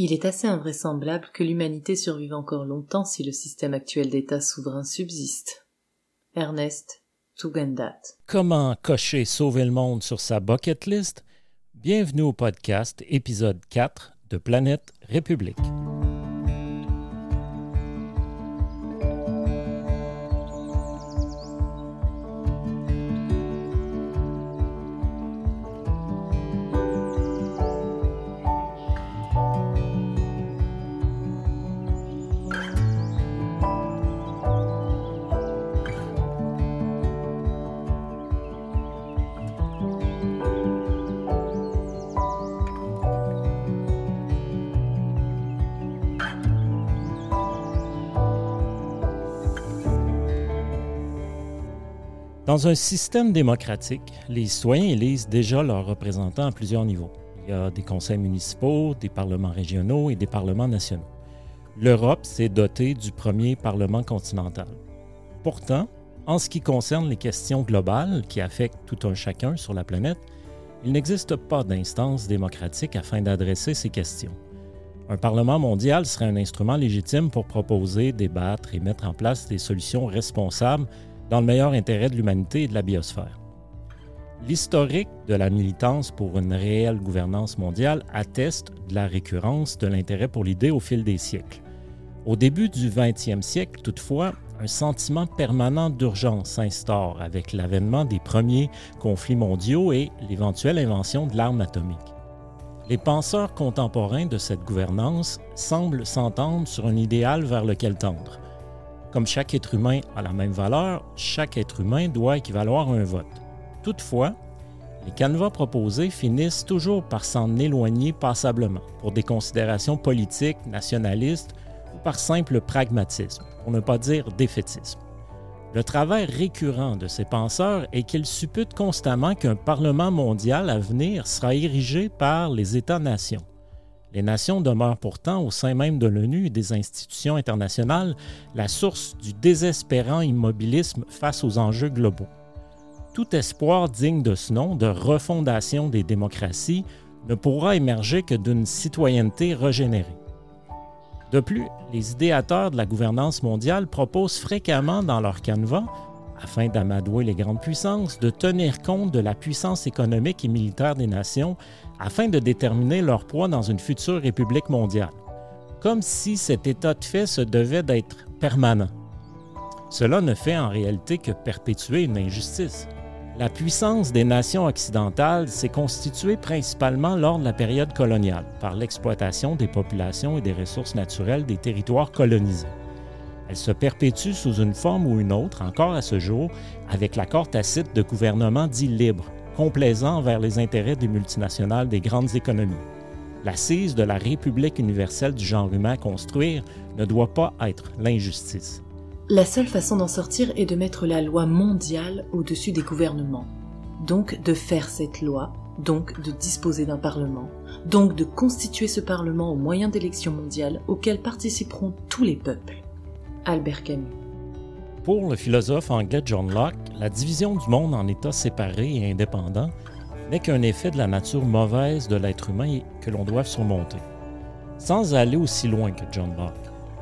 Il est assez invraisemblable que l'humanité survive encore longtemps si le système actuel d'État souverain subsiste. Ernest Tugendat. Comment cocher sauver le monde sur sa bucket list? Bienvenue au podcast épisode 4 de Planète République. Dans un système démocratique, les citoyens élisent déjà leurs représentants à plusieurs niveaux. Il y a des conseils municipaux, des parlements régionaux et des parlements nationaux. L'Europe s'est dotée du premier parlement continental. Pourtant, en ce qui concerne les questions globales qui affectent tout un chacun sur la planète, il n'existe pas d'instance démocratique afin d'adresser ces questions. Un Parlement mondial serait un instrument légitime pour proposer, débattre et mettre en place des solutions responsables dans le meilleur intérêt de l'humanité et de la biosphère. L'historique de la militance pour une réelle gouvernance mondiale atteste de la récurrence de l'intérêt pour l'idée au fil des siècles. Au début du 20e siècle, toutefois, un sentiment permanent d'urgence s'instaure avec l'avènement des premiers conflits mondiaux et l'éventuelle invention de l'arme atomique. Les penseurs contemporains de cette gouvernance semblent s'entendre sur un idéal vers lequel tendre, comme chaque être humain a la même valeur, chaque être humain doit équivaloir à un vote. Toutefois, les canevas proposés finissent toujours par s'en éloigner passablement pour des considérations politiques, nationalistes ou par simple pragmatisme, pour ne pas dire défaitisme. Le travers récurrent de ces penseurs est qu'ils supputent constamment qu'un Parlement mondial à venir sera érigé par les États-nations. Les nations demeurent pourtant au sein même de l'ONU et des institutions internationales la source du désespérant immobilisme face aux enjeux globaux. Tout espoir digne de ce nom de refondation des démocraties ne pourra émerger que d'une citoyenneté régénérée. De plus, les idéateurs de la gouvernance mondiale proposent fréquemment dans leur canevas, afin d'amadouer les grandes puissances, de tenir compte de la puissance économique et militaire des nations afin de déterminer leur poids dans une future république mondiale, comme si cet état de fait se devait d'être permanent. Cela ne fait en réalité que perpétuer une injustice. La puissance des nations occidentales s'est constituée principalement lors de la période coloniale, par l'exploitation des populations et des ressources naturelles des territoires colonisés. Elle se perpétue sous une forme ou une autre, encore à ce jour, avec l'accord tacite de gouvernements dits libres, complaisant envers les intérêts des multinationales des grandes économies. L'assise de la République universelle du genre humain à construire ne doit pas être l'injustice. La seule façon d'en sortir est de mettre la loi mondiale au-dessus des gouvernements. Donc de faire cette loi, donc de disposer d'un Parlement, donc de constituer ce Parlement au moyen d'élections mondiales auxquelles participeront tous les peuples. Albert Camus. Pour le philosophe anglais John Locke, la division du monde en États séparés et indépendants n'est qu'un effet de la nature mauvaise de l'être humain que l'on doit surmonter. Sans aller aussi loin que John Locke,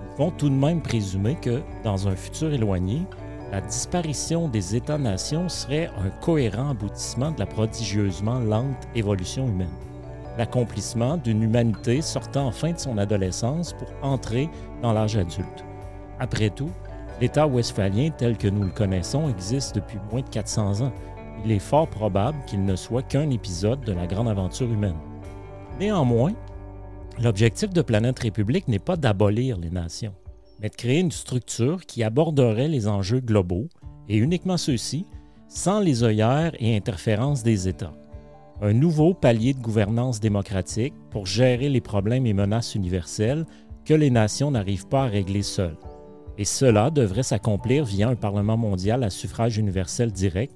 nous pouvons tout de même présumer que, dans un futur éloigné, la disparition des États-nations serait un cohérent aboutissement de la prodigieusement lente évolution humaine, l'accomplissement d'une humanité sortant enfin de son adolescence pour entrer dans l'âge adulte. Après tout, L'État westphalien tel que nous le connaissons existe depuis moins de 400 ans. Il est fort probable qu'il ne soit qu'un épisode de la grande aventure humaine. Néanmoins, l'objectif de Planète République n'est pas d'abolir les nations, mais de créer une structure qui aborderait les enjeux globaux, et uniquement ceux-ci, sans les œillères et interférences des États. Un nouveau palier de gouvernance démocratique pour gérer les problèmes et menaces universelles que les nations n'arrivent pas à régler seules et cela devrait s'accomplir via un Parlement mondial à suffrage universel direct,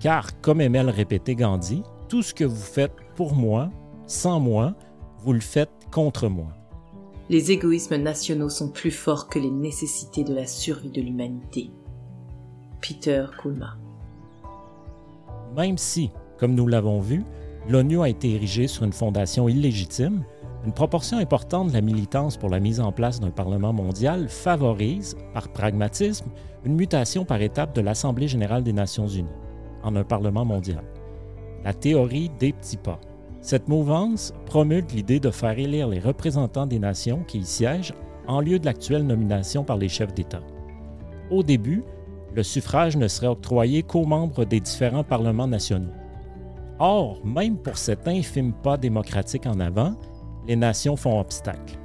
car, comme aimait le répéter Gandhi, tout ce que vous faites pour moi, sans moi, vous le faites contre moi. Les égoïsmes nationaux sont plus forts que les nécessités de la survie de l'humanité. Peter Kulma. Même si, comme nous l'avons vu, l'ONU a été érigée sur une fondation illégitime, Une proportion importante de la militance pour la mise en place d'un Parlement mondial favorise, par pragmatisme, une mutation par étape de l'Assemblée générale des Nations unies en un Parlement mondial. La théorie des petits pas. Cette mouvance promulgue l'idée de faire élire les représentants des nations qui y siègent en lieu de l'actuelle nomination par les chefs d'État. Au début, le suffrage ne serait octroyé qu'aux membres des différents parlements nationaux. Or, même pour cet infime pas démocratique en avant, les nations font obstacle.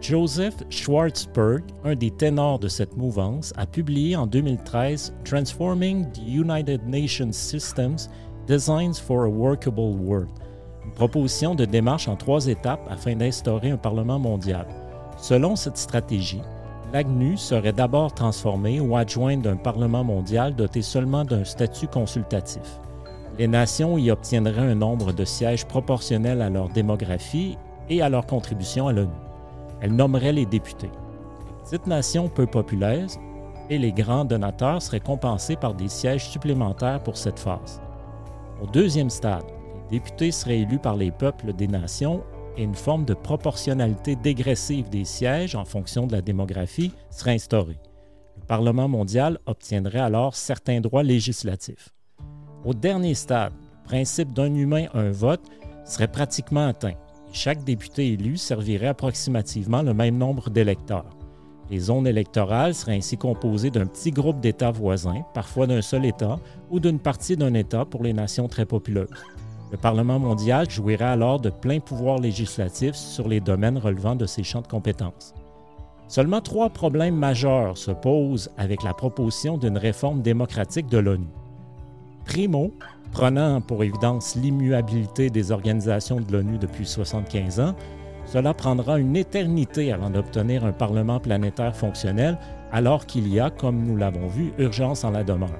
Joseph Schwartzberg, un des ténors de cette mouvance, a publié en 2013 Transforming the United Nations Systems Designs for a Workable World, une proposition de démarche en trois étapes afin d'instaurer un Parlement mondial. Selon cette stratégie, l'AGNU serait d'abord transformé ou adjoint d'un Parlement mondial doté seulement d'un statut consultatif. Les nations y obtiendraient un nombre de sièges proportionnel à leur démographie et à leur contribution à l'ONU. Elles nommeraient les députés. Les petites nations peu populaires et les grands donateurs seraient compensés par des sièges supplémentaires pour cette phase. Au deuxième stade, les députés seraient élus par les peuples des nations et une forme de proportionnalité dégressive des sièges en fonction de la démographie serait instaurée. Le Parlement mondial obtiendrait alors certains droits législatifs. Au dernier stade, le principe d'un humain, un vote serait pratiquement atteint. Chaque député élu servirait approximativement le même nombre d'électeurs. Les zones électorales seraient ainsi composées d'un petit groupe d'États voisins, parfois d'un seul État, ou d'une partie d'un État pour les nations très populeuses. Le Parlement mondial jouirait alors de pleins pouvoirs législatifs sur les domaines relevant de ses champs de compétences. Seulement trois problèmes majeurs se posent avec la proposition d'une réforme démocratique de l'ONU. Primo, prenant pour évidence l'immuabilité des organisations de l'ONU depuis 75 ans, cela prendra une éternité avant d'obtenir un Parlement planétaire fonctionnel, alors qu'il y a, comme nous l'avons vu, urgence en la demeure.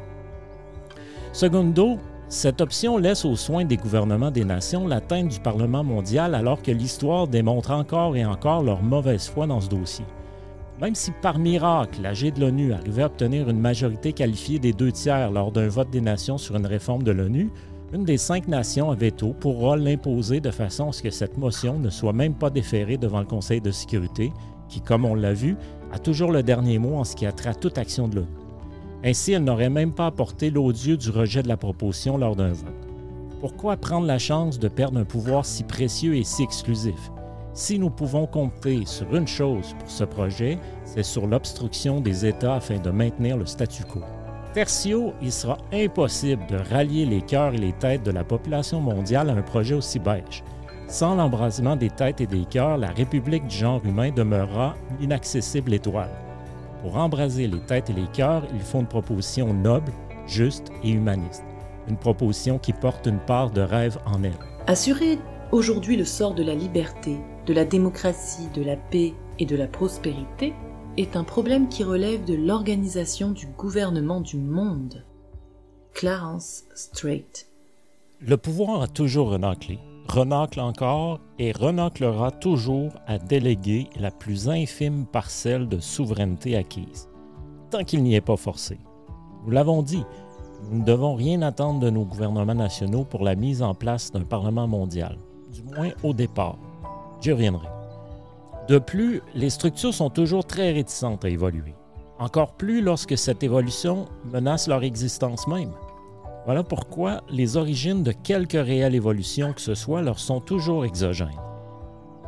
Secondo, cette option laisse aux soins des gouvernements des nations l'atteinte du Parlement mondial alors que l'histoire démontre encore et encore leur mauvaise foi dans ce dossier. Même si par miracle l'AG de l'ONU arrivait à obtenir une majorité qualifiée des deux tiers lors d'un vote des nations sur une réforme de l'ONU, une des cinq nations à veto pourra l'imposer de façon à ce que cette motion ne soit même pas déférée devant le Conseil de sécurité, qui, comme on l'a vu, a toujours le dernier mot en ce qui a toute action de l'ONU. Ainsi, elle n'aurait même pas apporté l'odieux du rejet de la proposition lors d'un vote. Pourquoi prendre la chance de perdre un pouvoir si précieux et si exclusif? Si nous pouvons compter sur une chose pour ce projet, c'est sur l'obstruction des États afin de maintenir le statu quo. Tertio, il sera impossible de rallier les cœurs et les têtes de la population mondiale à un projet aussi beige. Sans l'embrasement des têtes et des cœurs, la République du genre humain demeurera inaccessible étoile. Pour embraser les têtes et les cœurs, il faut une proposition noble, juste et humaniste. Une proposition qui porte une part de rêve en elle. Assurer aujourd'hui le sort de la liberté, de la démocratie, de la paix et de la prospérité est un problème qui relève de l'organisation du gouvernement du monde. Clarence Strait. Le pouvoir a toujours renâclé, renacle encore et renâclera toujours à déléguer la plus infime parcelle de souveraineté acquise, tant qu'il n'y est pas forcé. Nous l'avons dit, nous ne devons rien attendre de nos gouvernements nationaux pour la mise en place d'un Parlement mondial, du moins au départ. J'y reviendrai. De plus, les structures sont toujours très réticentes à évoluer, encore plus lorsque cette évolution menace leur existence même. Voilà pourquoi les origines de quelque réelle évolution que ce soit leur sont toujours exogènes.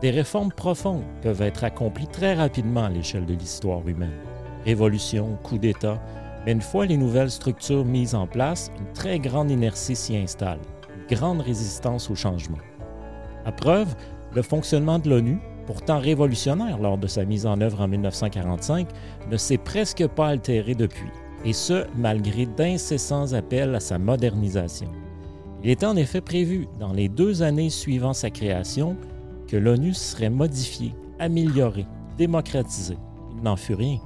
Des réformes profondes peuvent être accomplies très rapidement à l'échelle de l'histoire humaine. Révolution, coup d'État, mais une fois les nouvelles structures mises en place, une très grande inertie s'y installe, une grande résistance au changement. À preuve, le fonctionnement de l'ONU, pourtant révolutionnaire lors de sa mise en œuvre en 1945, ne s'est presque pas altéré depuis et ce, malgré d'incessants appels à sa modernisation. Il était en effet prévu, dans les deux années suivant sa création, que l'ONU serait modifiée, améliorée, démocratisée. Il n'en fut rien.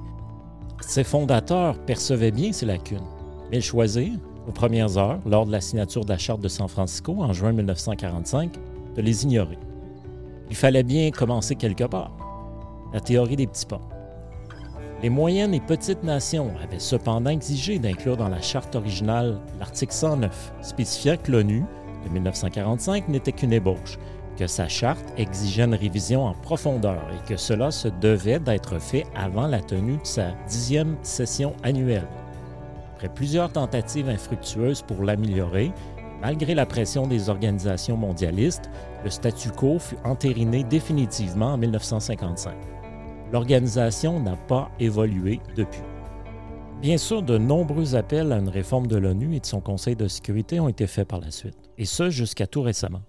Ses fondateurs percevaient bien ces lacunes, mais ils choisirent, aux premières heures, lors de la signature de la Charte de San Francisco en juin 1945, les ignorer. Il fallait bien commencer quelque part. La théorie des petits pas. Les moyennes et petites nations avaient cependant exigé d'inclure dans la charte originale l'article 109, spécifiant que l'ONU de 1945 n'était qu'une ébauche, que sa charte exigeait une révision en profondeur et que cela se devait d'être fait avant la tenue de sa dixième session annuelle. Après plusieurs tentatives infructueuses pour l'améliorer, malgré la pression des organisations mondialistes, le statu quo fut entériné définitivement en 1955. L'organisation n'a pas évolué depuis. Bien sûr, de nombreux appels à une réforme de l'ONU et de son Conseil de sécurité ont été faits par la suite, et ce jusqu'à tout récemment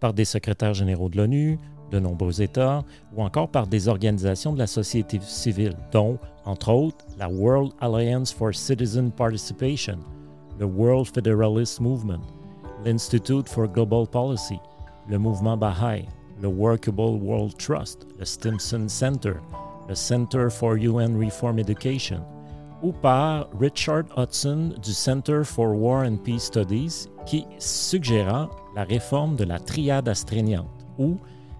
par des secrétaires généraux de l'ONU, de nombreux États ou encore par des organisations de la société civile, dont, entre autres, la World Alliance for Citizen Participation, le World Federalist Movement, l'Institute for Global Policy, le mouvement Baha'i, le Workable World Trust, le Stimson Center, le Center for UN Reform Education, ou par Richard Hudson du Center for War and Peace Studies qui suggéra la réforme de la triade astreignante, où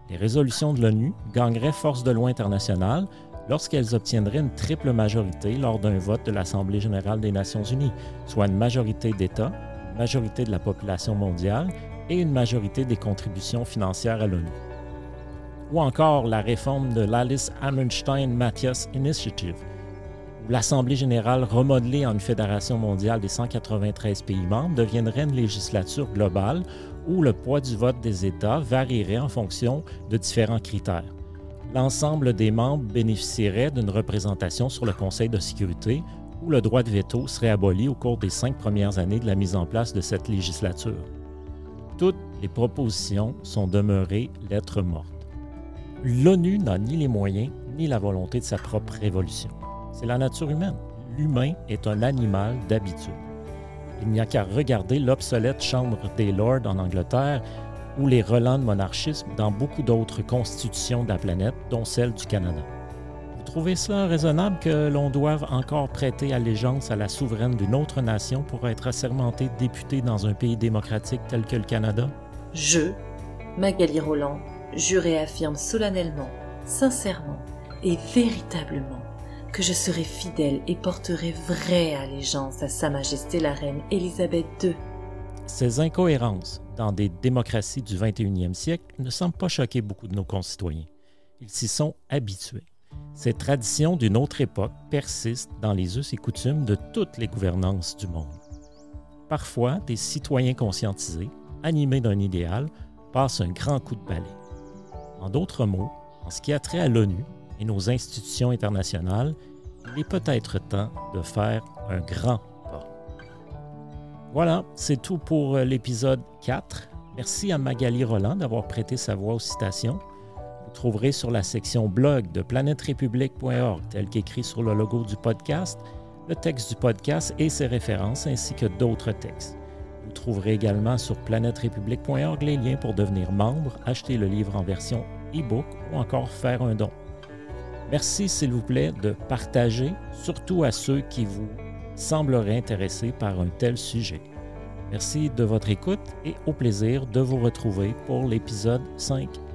les résolutions de l'ONU gagneraient force de loi internationale lorsqu'elles obtiendraient une triple majorité lors d'un vote de l'Assemblée générale des Nations unies, soit une majorité d'États, majorité de la population mondiale et une majorité des contributions financières à l'ONU. Ou encore la réforme de l'Alice Hammerstein Matthias Initiative, l'Assemblée générale remodelée en une fédération mondiale des 193 pays membres deviendrait une législature globale où le poids du vote des États varierait en fonction de différents critères. L'ensemble des membres bénéficierait d'une représentation sur le Conseil de sécurité où le droit de veto serait aboli au cours des cinq premières années de la mise en place de cette législature. Toutes les propositions sont demeurées lettres mortes. L'ONU n'a ni les moyens ni la volonté de sa propre révolution. C'est la nature humaine. L'humain est un animal d'habitude. Il n'y a qu'à regarder l'obsolète Chambre des Lords en Angleterre ou les relents de monarchisme dans beaucoup d'autres constitutions de la planète, dont celle du Canada. Trouvez cela raisonnable que l'on doive encore prêter allégeance à la souveraine d'une autre nation pour être assermenté député dans un pays démocratique tel que le Canada? Je, Magali Roland, jure et affirme solennellement, sincèrement et véritablement que je serai fidèle et porterai vraie allégeance à Sa Majesté la Reine Élisabeth II. Ces incohérences dans des démocraties du 21e siècle ne semblent pas choquer beaucoup de nos concitoyens. Ils s'y sont habitués. Ces traditions d'une autre époque persistent dans les us et coutumes de toutes les gouvernances du monde. Parfois, des citoyens conscientisés, animés d'un idéal, passent un grand coup de balai. En d'autres mots, en ce qui a trait à l'ONU, et nos institutions internationales, il est peut-être temps de faire un grand pas. Voilà, c'est tout pour euh, l'épisode 4. Merci à Magali Roland d'avoir prêté sa voix aux citations. Vous trouverez sur la section blog de planèterépublique.org, tel qu'écrit sur le logo du podcast, le texte du podcast et ses références, ainsi que d'autres textes. Vous trouverez également sur planèterépublique.org les liens pour devenir membre, acheter le livre en version e-book ou encore faire un don. Merci, s'il vous plaît, de partager, surtout à ceux qui vous sembleraient intéressés par un tel sujet. Merci de votre écoute et au plaisir de vous retrouver pour l'épisode 5.